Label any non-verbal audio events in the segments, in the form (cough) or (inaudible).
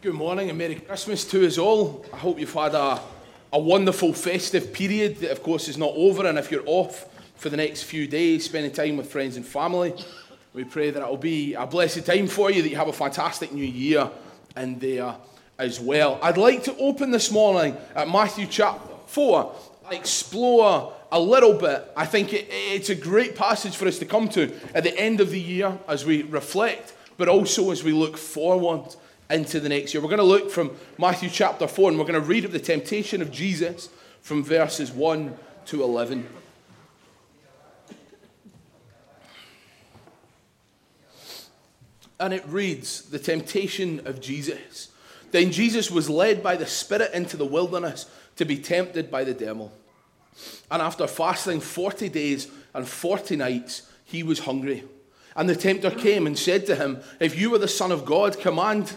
Good morning and Merry Christmas to us all. I hope you've had a, a wonderful festive period that, of course, is not over. And if you're off for the next few days, spending time with friends and family, we pray that it'll be a blessed time for you, that you have a fantastic new year in there as well. I'd like to open this morning at Matthew chapter 4, explore a little bit. I think it, it's a great passage for us to come to at the end of the year as we reflect, but also as we look forward into the next year. We're going to look from Matthew chapter 4 and we're going to read of the temptation of Jesus from verses 1 to 11. And it reads The temptation of Jesus. Then Jesus was led by the Spirit into the wilderness to be tempted by the devil. And after fasting 40 days and 40 nights, he was hungry. And the tempter came and said to him, If you are the Son of God, command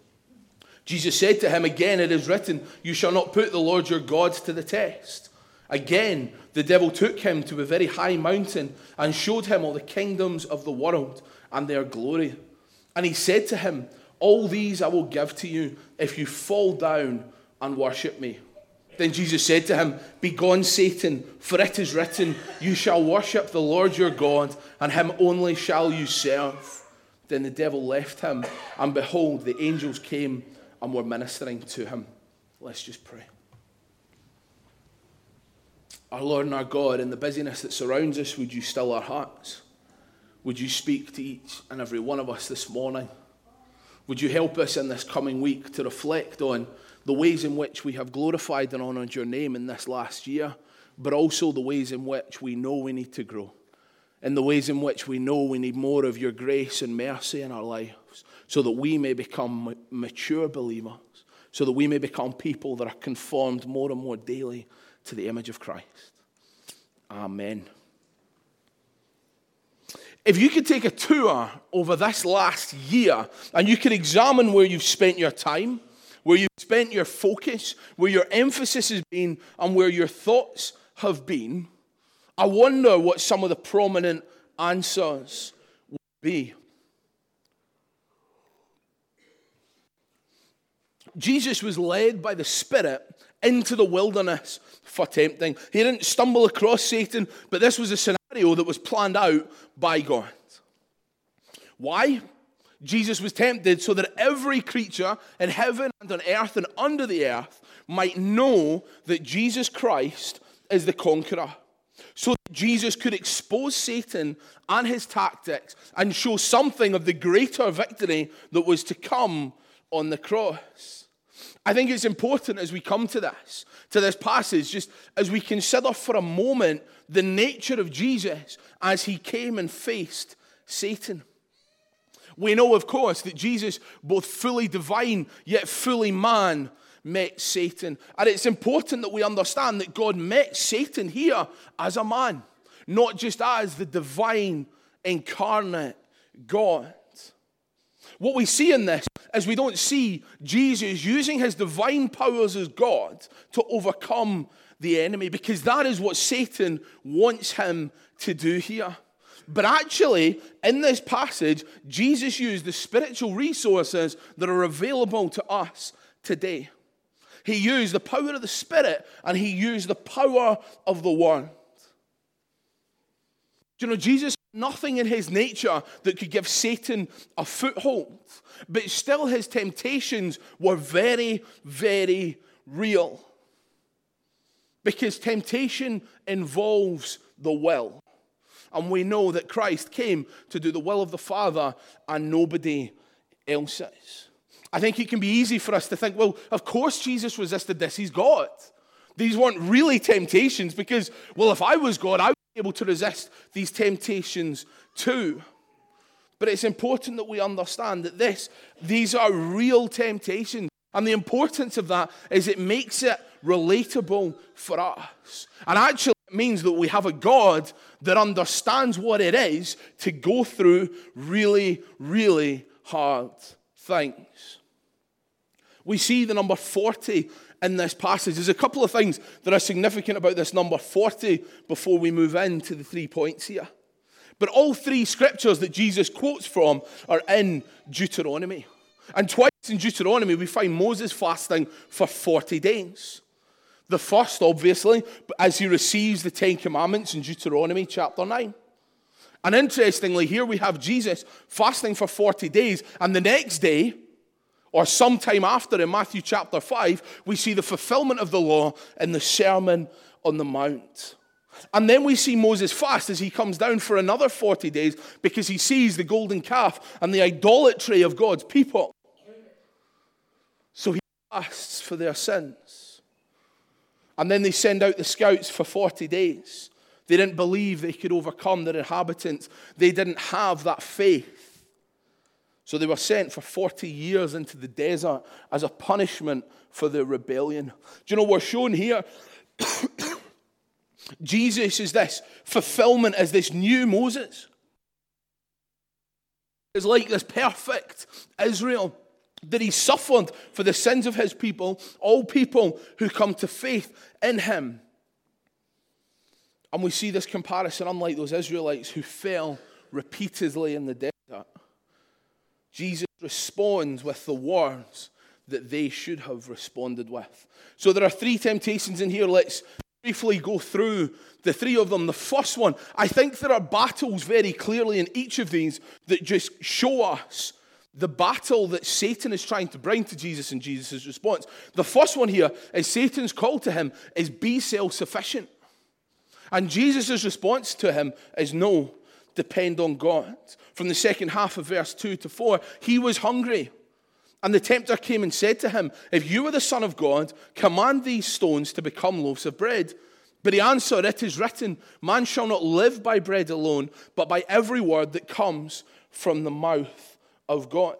Jesus said to him, Again, it is written, You shall not put the Lord your God to the test. Again, the devil took him to a very high mountain and showed him all the kingdoms of the world and their glory. And he said to him, All these I will give to you if you fall down and worship me. Then Jesus said to him, Begone, Satan, for it is written, You shall worship the Lord your God, and him only shall you serve. Then the devil left him, and behold, the angels came and were ministering to him. Let's just pray. Our Lord and our God, in the busyness that surrounds us, would you still our hearts? Would you speak to each and every one of us this morning? Would you help us in this coming week to reflect on the ways in which we have glorified and honoured your name in this last year, but also the ways in which we know we need to grow, in the ways in which we know we need more of your grace and mercy in our lives, so that we may become mature believers, so that we may become people that are conformed more and more daily to the image of Christ. Amen. If you could take a tour over this last year and you could examine where you've spent your time, where you've spent your focus, where your emphasis has been, and where your thoughts have been, I wonder what some of the prominent answers would be. Jesus was led by the Spirit into the wilderness for tempting. He didn't stumble across Satan, but this was a scenario that was planned out by God. Why? Jesus was tempted so that every creature in heaven and on earth and under the earth might know that Jesus Christ is the conqueror. So that Jesus could expose Satan and his tactics and show something of the greater victory that was to come on the cross. I think it's important as we come to this, to this passage, just as we consider for a moment the nature of Jesus as he came and faced Satan. We know, of course, that Jesus, both fully divine yet fully man, met Satan. And it's important that we understand that God met Satan here as a man, not just as the divine incarnate God. What we see in this is we don't see Jesus using his divine powers as God to overcome the enemy, because that is what Satan wants him to do here. But actually, in this passage, Jesus used the spiritual resources that are available to us today. He used the power of the Spirit and he used the power of the Word. Do you know, Jesus nothing in his nature that could give Satan a foothold, but still his temptations were very, very real. Because temptation involves the will. And we know that Christ came to do the will of the Father and nobody else's. I think it can be easy for us to think, well, of course Jesus resisted this. He's God. These weren't really temptations because, well, if I was God, I able to resist these temptations too. But it's important that we understand that this, these are real temptations And the importance of that is it makes it relatable for us. And actually, it means that we have a God that understands what it is to go through really, really hard things. We see the number 40 in this passage. There's a couple of things that are significant about this number 40 before we move into the three points here. But all three scriptures that Jesus quotes from are in Deuteronomy. And twice in Deuteronomy, we find Moses fasting for 40 days. The first, obviously, as he receives the Ten Commandments in Deuteronomy chapter 9. And interestingly, here we have Jesus fasting for 40 days, and the next day, or sometime after in Matthew chapter 5, we see the fulfillment of the law in the Sermon on the Mount. And then we see Moses fast as he comes down for another 40 days because he sees the golden calf and the idolatry of God's people. So he fasts for their sins. And then they send out the scouts for 40 days. They didn't believe they could overcome their inhabitants, they didn't have that faith. So they were sent for 40 years into the desert as a punishment for their rebellion. Do you know, we're shown here. (coughs) Jesus is this fulfillment as this new Moses. It's like this perfect Israel that he suffered for the sins of his people, all people who come to faith in him. And we see this comparison, unlike those Israelites who fell repeatedly in the desert. Jesus responds with the words that they should have responded with. So there are three temptations in here. Let's briefly go through the three of them. The first one, I think there are battles very clearly in each of these that just show us the battle that Satan is trying to bring to Jesus and Jesus' response. The first one here is Satan's call to him is be self sufficient. And Jesus' response to him is no, depend on God. From the second half of verse 2 to 4, he was hungry. And the tempter came and said to him, If you are the Son of God, command these stones to become loaves of bread. But he answered, It is written, Man shall not live by bread alone, but by every word that comes from the mouth of God.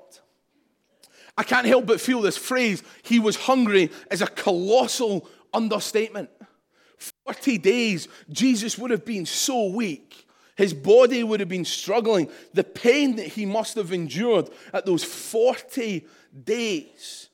I can't help but feel this phrase, he was hungry, is a colossal understatement. 40 days, Jesus would have been so weak. His body would have been struggling. The pain that he must have endured at those 40 days,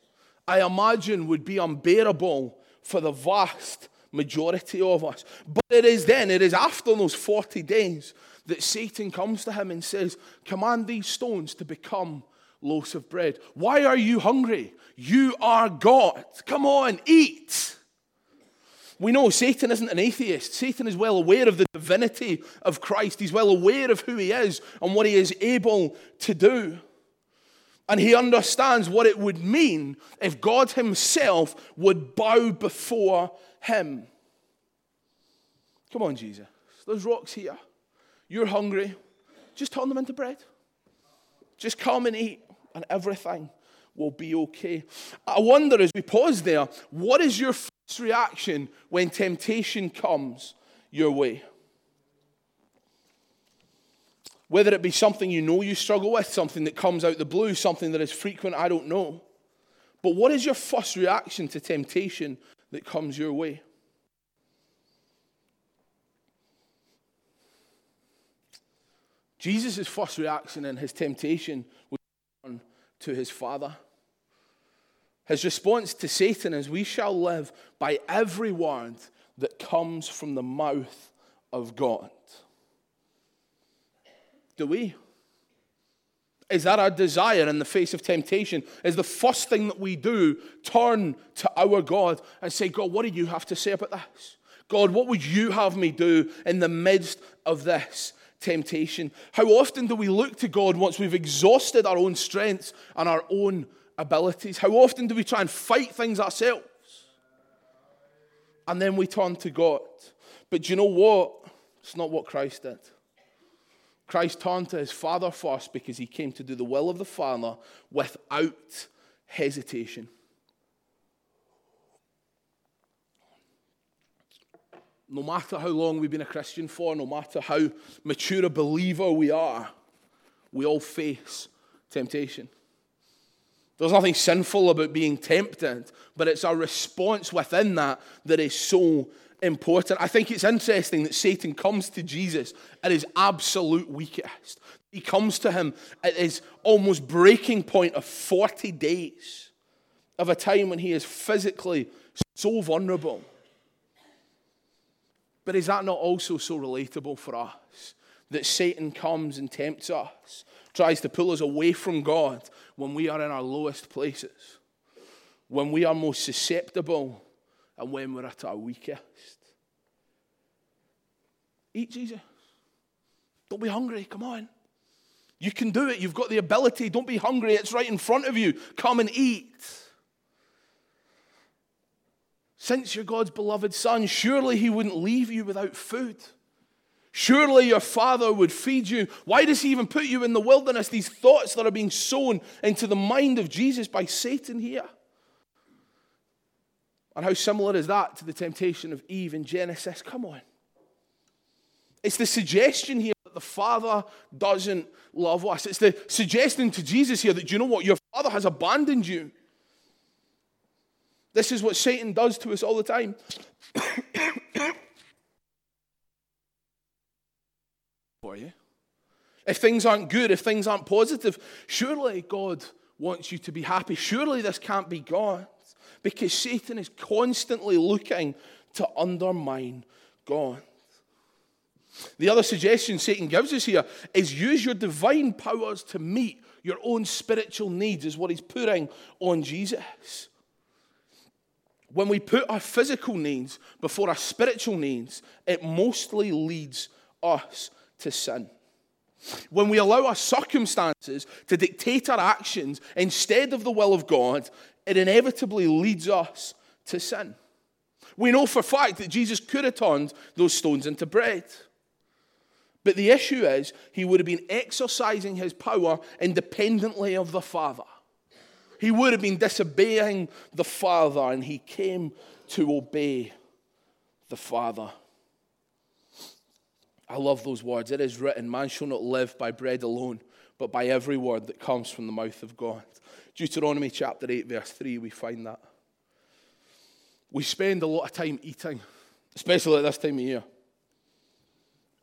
I imagine, would be unbearable for the vast majority of us. But it is then, it is after those 40 days that Satan comes to him and says, Command these stones to become loaves of bread. Why are you hungry? You are God. Come on, eat. We know Satan isn't an atheist. Satan is well aware of the divinity of Christ. He's well aware of who he is and what he is able to do. And he understands what it would mean if God himself would bow before him. Come on, Jesus. There's rocks here. You're hungry. Just turn them into bread. Just come and eat, and everything will be okay. I wonder as we pause there, what is your reaction when temptation comes your way? Whether it be something you know you struggle with, something that comes out the blue, something that is frequent, I don't know. But what is your first reaction to temptation that comes your way? Jesus' first reaction in his temptation was to his Father. His response to Satan is, We shall live by every word that comes from the mouth of God. Do we? Is that our desire in the face of temptation? Is the first thing that we do turn to our God and say, God, what do you have to say about this? God, what would you have me do in the midst of this? temptation. How often do we look to God once we've exhausted our own strengths and our own abilities? How often do we try and fight things ourselves? And then we turn to God. But do you know what? It's not what Christ did. Christ turned to his Father first because he came to do the will of the Father without hesitation. no matter how long we've been a Christian for, no matter how mature a believer we are, we all face temptation. There's nothing sinful about being tempted, but it's our response within that that is so important. I think it's interesting that Satan comes to Jesus at his absolute weakest. He comes to him at his almost breaking point of 40 days of a time when he is physically so vulnerable. But is that not also so relatable for us? That Satan comes and tempts us, tries to pull us away from God when we are in our lowest places, when we are most susceptible, and when we're at our weakest. Eat Jesus. Don't be hungry. Come on. You can do it. You've got the ability. Don't be hungry. It's right in front of you. Come and eat. Since you're God's beloved son, surely he wouldn't leave you without food. Surely your father would feed you. Why does he even put you in the wilderness? These thoughts that are being sown into the mind of Jesus by Satan here. And how similar is that to the temptation of Eve in Genesis? Come on. It's the suggestion here that the Father doesn't love us. It's the suggestion to Jesus here that, you know what, your Father has abandoned you. This is what Satan does to us all the time. For you. If things aren't good, if things aren't positive, surely God wants you to be happy. Surely this can't be God. Because Satan is constantly looking to undermine God. The other suggestion Satan gives us here is use your divine powers to meet your own spiritual needs, is what he's putting on Jesus. When we put our physical needs before our spiritual needs, it mostly leads us to sin. When we allow our circumstances to dictate our actions instead of the will of God, it inevitably leads us to sin. We know for fact that Jesus could have turned those stones into bread. But the issue is, he would have been exercising his power independently of the Father. He would have been disobeying the Father, and he came to obey the Father. I love those words. It is written, Man shall not live by bread alone, but by every word that comes from the mouth of God. Deuteronomy chapter 8, verse 3, we find that. We spend a lot of time eating, especially at this time of year.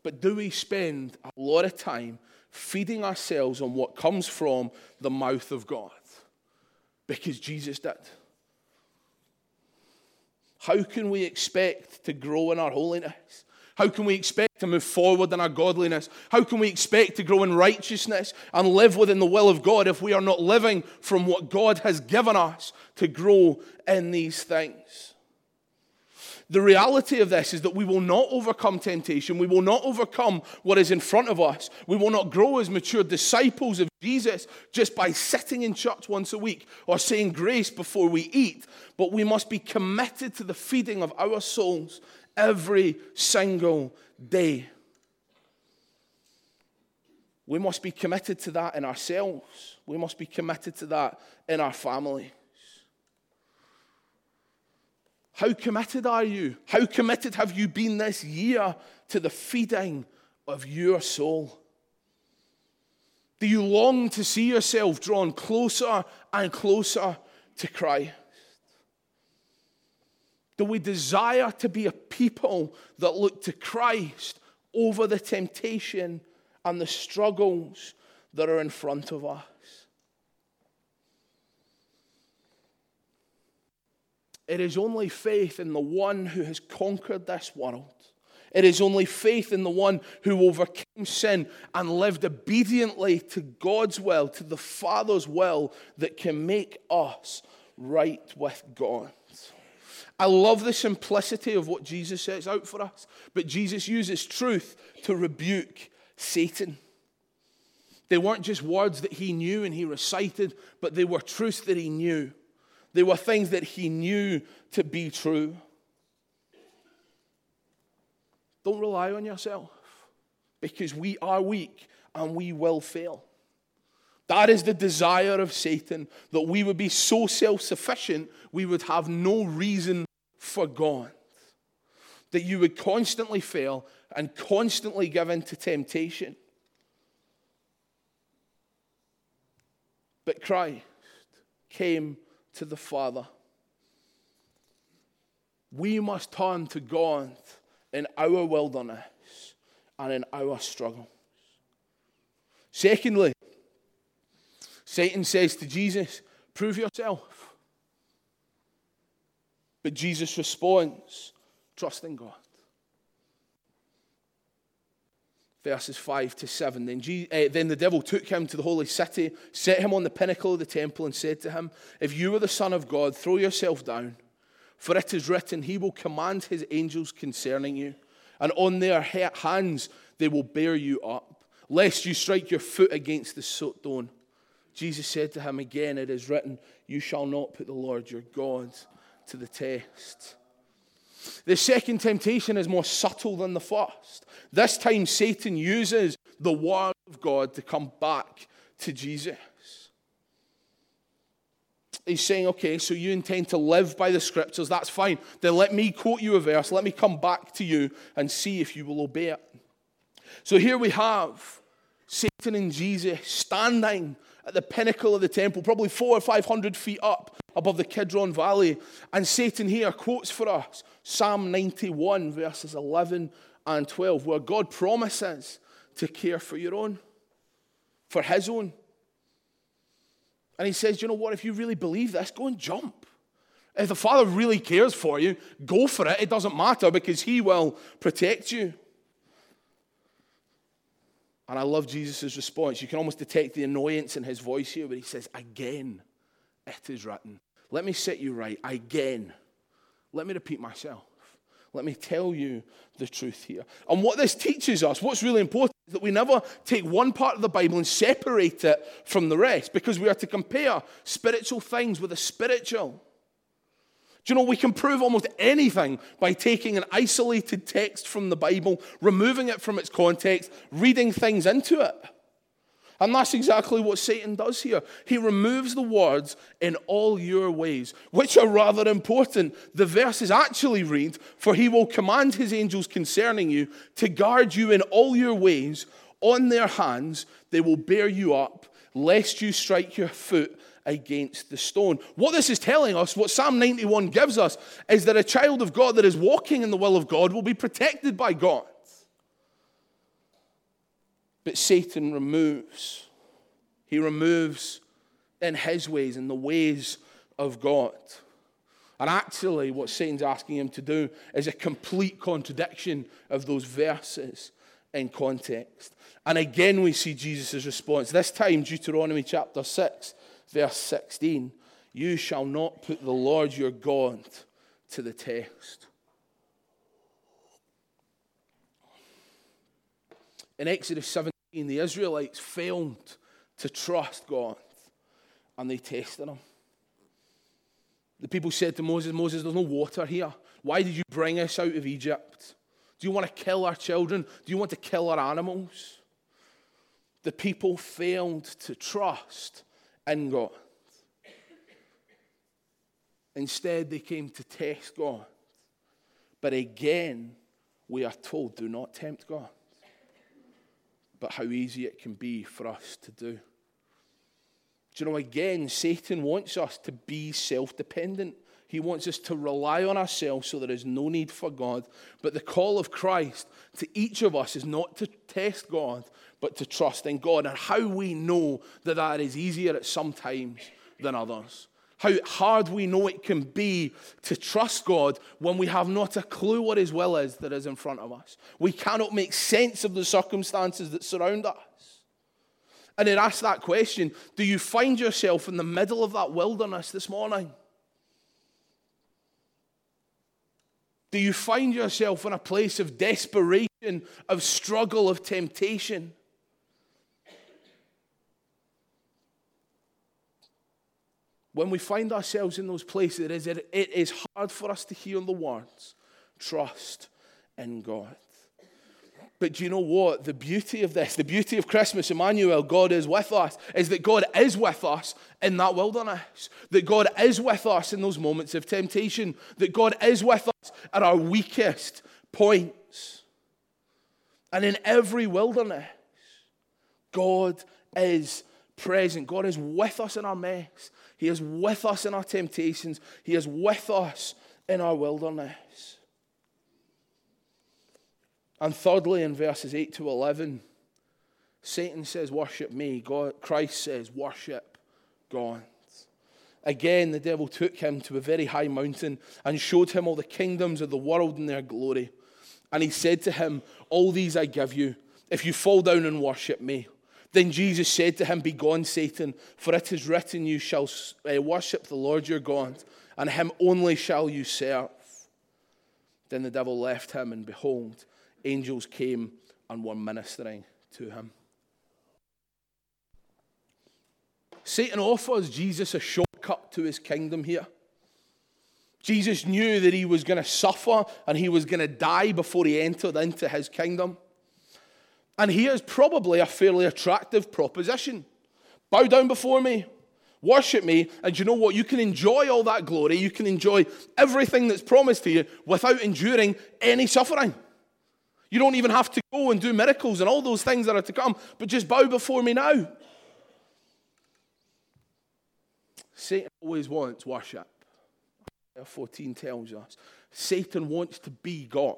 But do we spend a lot of time feeding ourselves on what comes from the mouth of God? Because Jesus did. How can we expect to grow in our holiness? How can we expect to move forward in our godliness? How can we expect to grow in righteousness and live within the will of God if we are not living from what God has given us to grow in these things? The reality of this is that we will not overcome temptation. We will not overcome what is in front of us. We will not grow as mature disciples of Jesus just by sitting in church once a week or saying grace before we eat. But we must be committed to the feeding of our souls every single day. We must be committed to that in ourselves. We must be committed to that in our family. How committed are you? How committed have you been this year to the feeding of your soul? Do you long to see yourself drawn closer and closer to Christ? Do we desire to be a people that look to Christ over the temptation and the struggles that are in front of us? It is only faith in the one who has conquered this world. It is only faith in the one who overcame sin and lived obediently to God's will, to the Father's will, that can make us right with God. I love the simplicity of what Jesus sets out for us, but Jesus uses truth to rebuke Satan. They weren't just words that he knew and he recited, but they were truths that he knew. They were things that he knew to be true. Don't rely on yourself because we are weak and we will fail. That is the desire of Satan that we would be so self sufficient we would have no reason for God. That you would constantly fail and constantly give in to temptation. But Christ came to the Father. We must turn to God in our wilderness and in our struggles. Secondly, Satan says to Jesus, Prove yourself. But Jesus responds, Trust in God. Verses 5 to 7. Then, Je- uh, then the devil took him to the holy city, set him on the pinnacle of the temple, and said to him, If you are the Son of God, throw yourself down. For it is written, He will command His angels concerning you, and on their hands they will bear you up, lest you strike your foot against the stone. Jesus said to him again, It is written, You shall not put the Lord your God to the test. The second temptation is more subtle than the first. This time, Satan uses the word of God to come back to Jesus. He's saying, okay, so you intend to live by the scriptures, that's fine. Then let me quote you a verse, let me come back to you and see if you will obey it. So here we have Satan and Jesus standing at the pinnacle of the temple, probably four or five hundred feet up above the Kidron Valley. And Satan here quotes for us Psalm 91, verses 11 and 12, where God promises to care for your own, for his own. And he says, you know what, if you really believe this, go and jump. If the Father really cares for you, go for it. It doesn't matter because he will protect you. And I love Jesus' response. You can almost detect the annoyance in his voice here, but he says, Again, it is written. Let me set you right. Again. Let me repeat myself. Let me tell you the truth here. And what this teaches us, what's really important, is that we never take one part of the Bible and separate it from the rest because we are to compare spiritual things with the spiritual. Do you know, we can prove almost anything by taking an isolated text from the Bible, removing it from its context, reading things into it. And that's exactly what Satan does here. He removes the words in all your ways, which are rather important. The verses actually read, For he will command his angels concerning you to guard you in all your ways. On their hands they will bear you up, lest you strike your foot against the stone. What this is telling us, what Psalm 91 gives us, is that a child of God that is walking in the will of God will be protected by God. But Satan removes, he removes in his ways, in the ways of God. And actually, what Satan's asking him to do is a complete contradiction of those verses in context. And again, we see Jesus' response. This time, Deuteronomy chapter 6, verse 16 You shall not put the Lord your God to the test. In Exodus 17, the Israelites failed to trust God and they tested him. The people said to Moses, Moses, there's no water here. Why did you bring us out of Egypt? Do you want to kill our children? Do you want to kill our animals? The people failed to trust in God. Instead, they came to test God. But again, we are told do not tempt God. But how easy it can be for us to do. Do you know, again, Satan wants us to be self dependent. He wants us to rely on ourselves so there is no need for God. But the call of Christ to each of us is not to test God, but to trust in God. And how we know that that is easier at some times than others. How hard we know it can be to trust God when we have not a clue what His will is that is in front of us. We cannot make sense of the circumstances that surround us. And it asks that question Do you find yourself in the middle of that wilderness this morning? Do you find yourself in a place of desperation, of struggle, of temptation? When we find ourselves in those places, it is, hard for us to hear the words trust in God. But do you know what? The beauty of this, the beauty of Christmas, Emmanuel, God is with us, is that God is with us in that wilderness. That God is with us in those moments of temptation. That God is with us at our weakest points. And in every wilderness, God is present. God is with us in our mess. He is with us in our temptations, He is with us in our wilderness. And thirdly, in verses 8 to 11, Satan says, Worship me. God, Christ says, Worship God. Again, the devil took him to a very high mountain and showed him all the kingdoms of the world and their glory. And he said to him, All these I give you, if you fall down and worship me. Then Jesus said to him, Begone, Satan, for it is written, You shall uh, worship the Lord your God, and him only shall you serve. Then the devil left him, and behold, angels came and were ministering to him. Satan offers Jesus a shortcut to his kingdom here. Jesus knew that he was going to suffer and he was going to die before he entered into his kingdom. And here's probably a fairly attractive proposition bow down before me, worship me, and you know what? You can enjoy all that glory, you can enjoy everything that's promised to you without enduring any suffering. You don't even have to go and do miracles and all those things that are to come, but just bow before me now. Satan always wants worship. 14 tells us Satan wants to be God.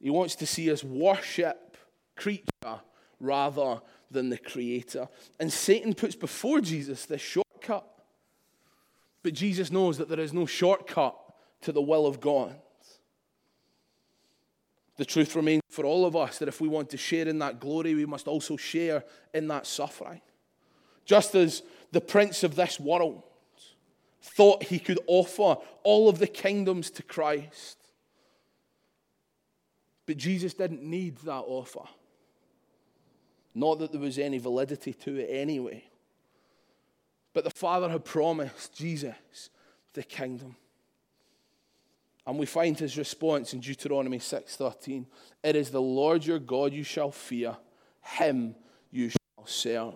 He wants to see us worship creature rather than the creator. And Satan puts before Jesus this shortcut. But Jesus knows that there is no shortcut to the will of God. The truth remains for all of us that if we want to share in that glory, we must also share in that suffering. Just as the prince of this world thought he could offer all of the kingdoms to Christ, but Jesus didn't need that offer. Not that there was any validity to it anyway. But the Father had promised Jesus the kingdom. And we find his response in Deuteronomy 6:13. It is the Lord your God you shall fear, him you shall serve.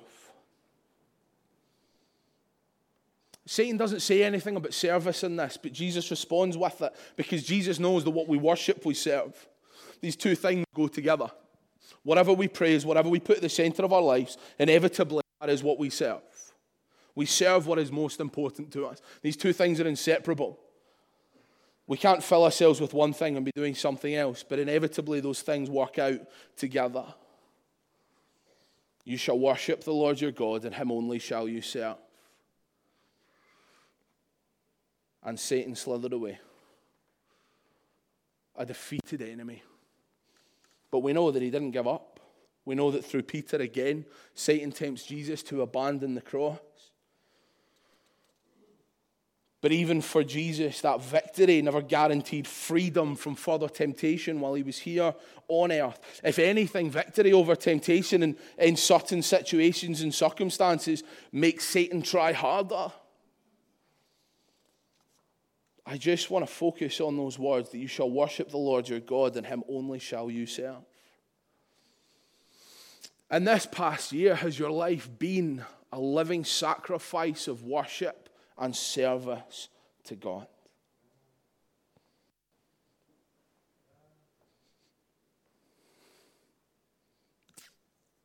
Satan doesn't say anything about service in this, but Jesus responds with it because Jesus knows that what we worship, we serve. These two things go together. Whatever we praise, whatever we put at the center of our lives, inevitably that is what we serve. We serve what is most important to us. These two things are inseparable. We can't fill ourselves with one thing and be doing something else, but inevitably those things work out together. You shall worship the Lord your God, and him only shall you serve. And Satan slithered away, a defeated enemy. But we know that he didn't give up. We know that through Peter again, Satan tempts Jesus to abandon the cross. But even for Jesus, that victory never guaranteed freedom from further temptation while he was here on earth. If anything, victory over temptation in, in certain situations and circumstances makes Satan try harder. I just want to focus on those words that you shall worship the Lord your God, and him only shall you serve. And this past year, has your life been a living sacrifice of worship and service to God?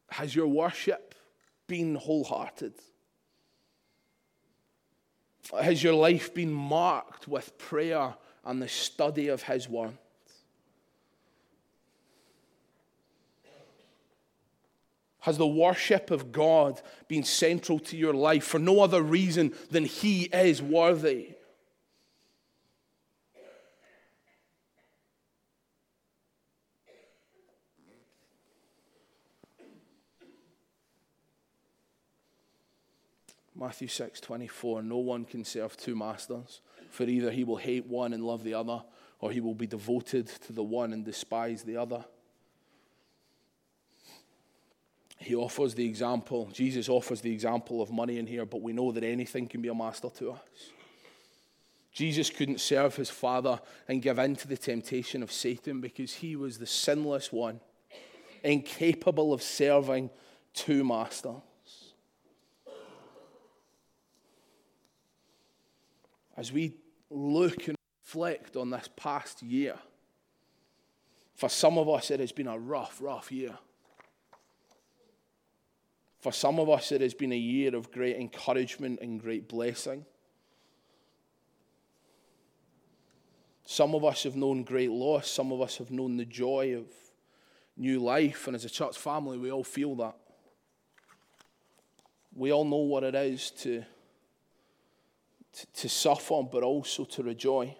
Has your worship been wholehearted? Has your life been marked with prayer and the study of His Word? Has the worship of God been central to your life for no other reason than He is worthy? Matthew 6 24, no one can serve two masters, for either he will hate one and love the other, or he will be devoted to the one and despise the other. He offers the example, Jesus offers the example of money in here, but we know that anything can be a master to us. Jesus couldn't serve his Father and give in to the temptation of Satan because he was the sinless one, incapable of serving two masters. as we look and reflect on this past year, for some of us, it has been a rough, rough year. For some of us, it has been a year of great encouragement and great blessing. Some of us have known great loss. Some of us have known the joy of new life. And as a church family, we all feel that. We all know what it is to, to, to suffer, but also to rejoice.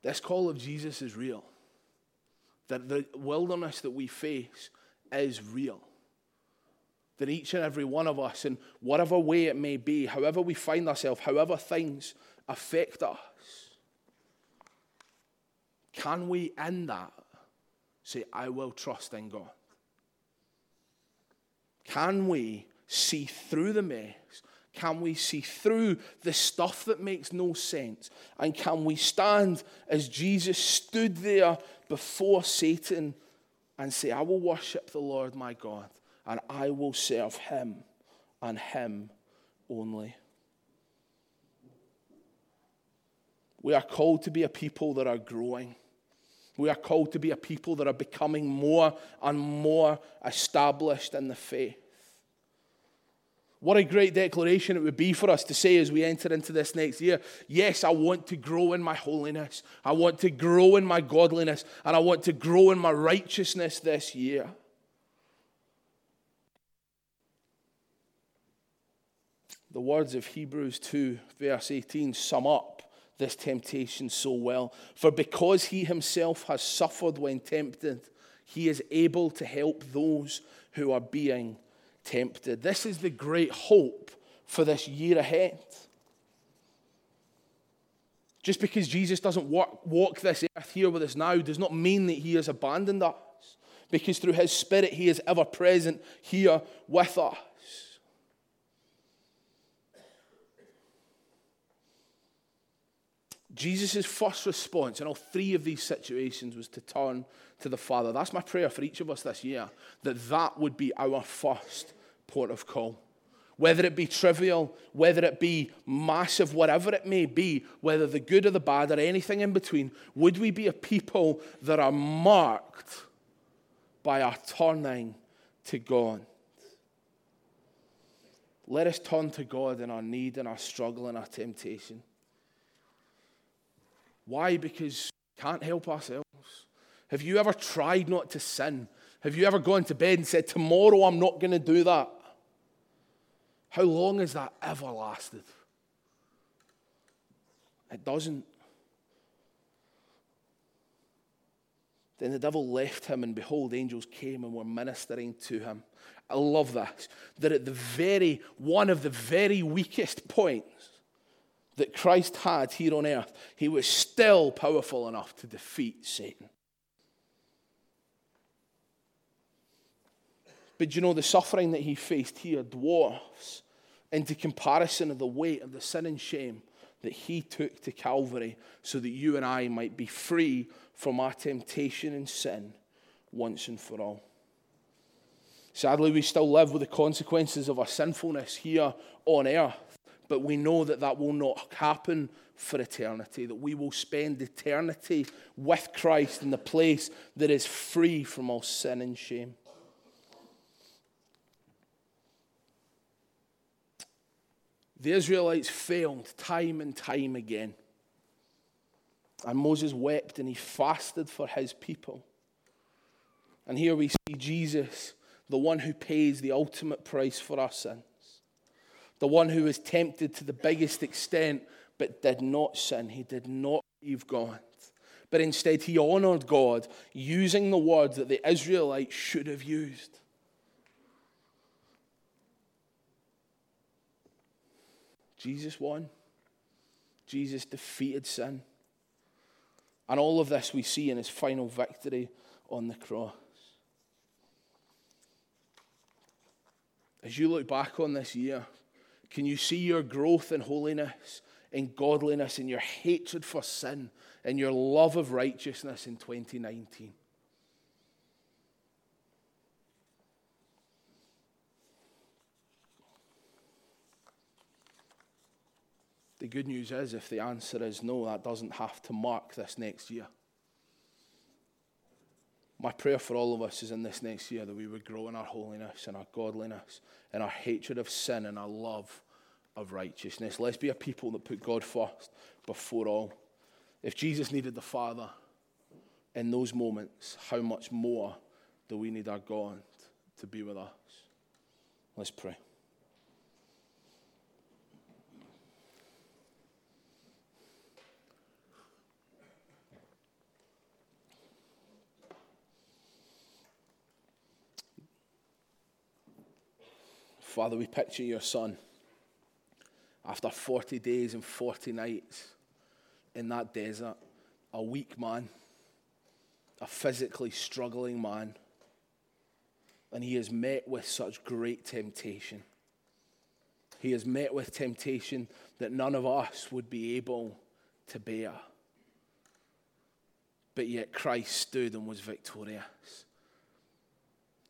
This call of Jesus is real. That the wilderness that we face is real. That each and every one of us, in whatever way it may be, however we find ourselves, however things affect us, can we in that say, I will trust in God? Can we see through the mess? Can we see through the stuff that makes no sense? And can we stand as Jesus stood there before Satan and say, I will worship the Lord my God and I will serve him and him only? We are called to be a people that are growing. We are called to be a people that are becoming more and more established in the faith. What a great declaration it would be for us to say as we enter into this next year. Yes, I want to grow in my holiness. I want to grow in my godliness. And I want to grow in my righteousness this year. The words of Hebrews 2, verse 18, sum up this temptation so well. For because he himself has suffered when tempted, he is able to help those who are being tempted. This is the great hope for this year ahead. Just because Jesus doesn't walk, walk this earth here with us now does not mean that he has abandoned us, because through his Spirit he is ever present here with us. Jesus' first response in all three of these situations was to turn to the Father. That's my prayer for each of us this year, that that would be our first port of call. Whether it be trivial, whether it be massive, whatever it may be, whether the good or the bad or anything in between, would we be a people that are marked by our turning to God? Let us turn to God in our need and our struggle and our temptation. Why? Because we can't help ourselves. Have you ever tried not to sin? Have you ever gone to bed and said, Tomorrow I'm not going to do that? How long has that ever lasted? It doesn't. Then the devil left him, and behold, angels came and were ministering to him. I love this. That at the very, one of the very weakest points that Christ had here on earth, he was still powerful enough to defeat Satan. But you know, the suffering that he faced here dwarfs into comparison of the weight of the sin and shame that he took to Calvary so that you and I might be free from our temptation and sin once and for all. Sadly, we still live with the consequences of our sinfulness here on earth, but we know that that will not happen for eternity, that we will spend eternity with Christ in the place that is free from all sin and shame. The Israelites failed time and time again. And Moses wept and he fasted for his people. And here we see Jesus, the one who pays the ultimate price for our sins, the one who was tempted to the biggest extent but did not sin. He did not leave God, but instead he honored God using the words that the Israelites should have used. Jesus won. Jesus defeated sin. And all of this we see in his final victory on the cross. As you look back on this year, can you see your growth in holiness, in godliness, in your hatred for sin, in your love of righteousness in 2019? The good news is, if the answer is no, that doesn't have to mark this next year. My prayer for all of us is in this next year that we would grow in our holiness and our godliness and our hatred of sin and our love of righteousness. Let's be a people that put God first before all. If Jesus needed the Father in those moments, how much more do we need our God to be with us? Let's pray. Father, we picture your son after 40 days and 40 nights in that desert, a weak man, a physically struggling man, and he is met with such great temptation. He is met with temptation that none of us would be able to bear. But yet Christ stood and was victorious.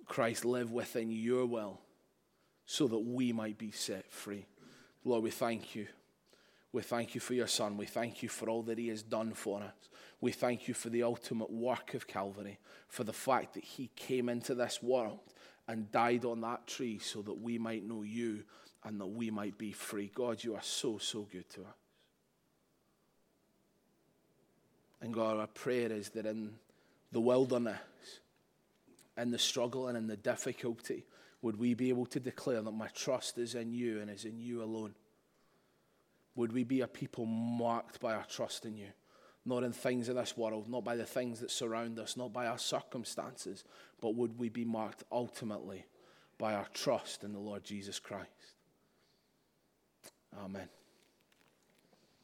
Christ lived within your will so that we might be set free. Lord, we thank you. We thank you for your Son. We thank you for all that He has done for us. We thank you for the ultimate work of Calvary, for the fact that He came into this world and died on that tree so that we might know you and that we might be free. God, you are so, so good to us. And God, our prayer is that in the wilderness, in the struggle and in the difficulty, would we be able to declare that my trust is in you and is in you alone? Would we be a people marked by our trust in you? Not in things in this world, not by the things that surround us, not by our circumstances, but would we be marked ultimately by our trust in the Lord Jesus Christ? Amen.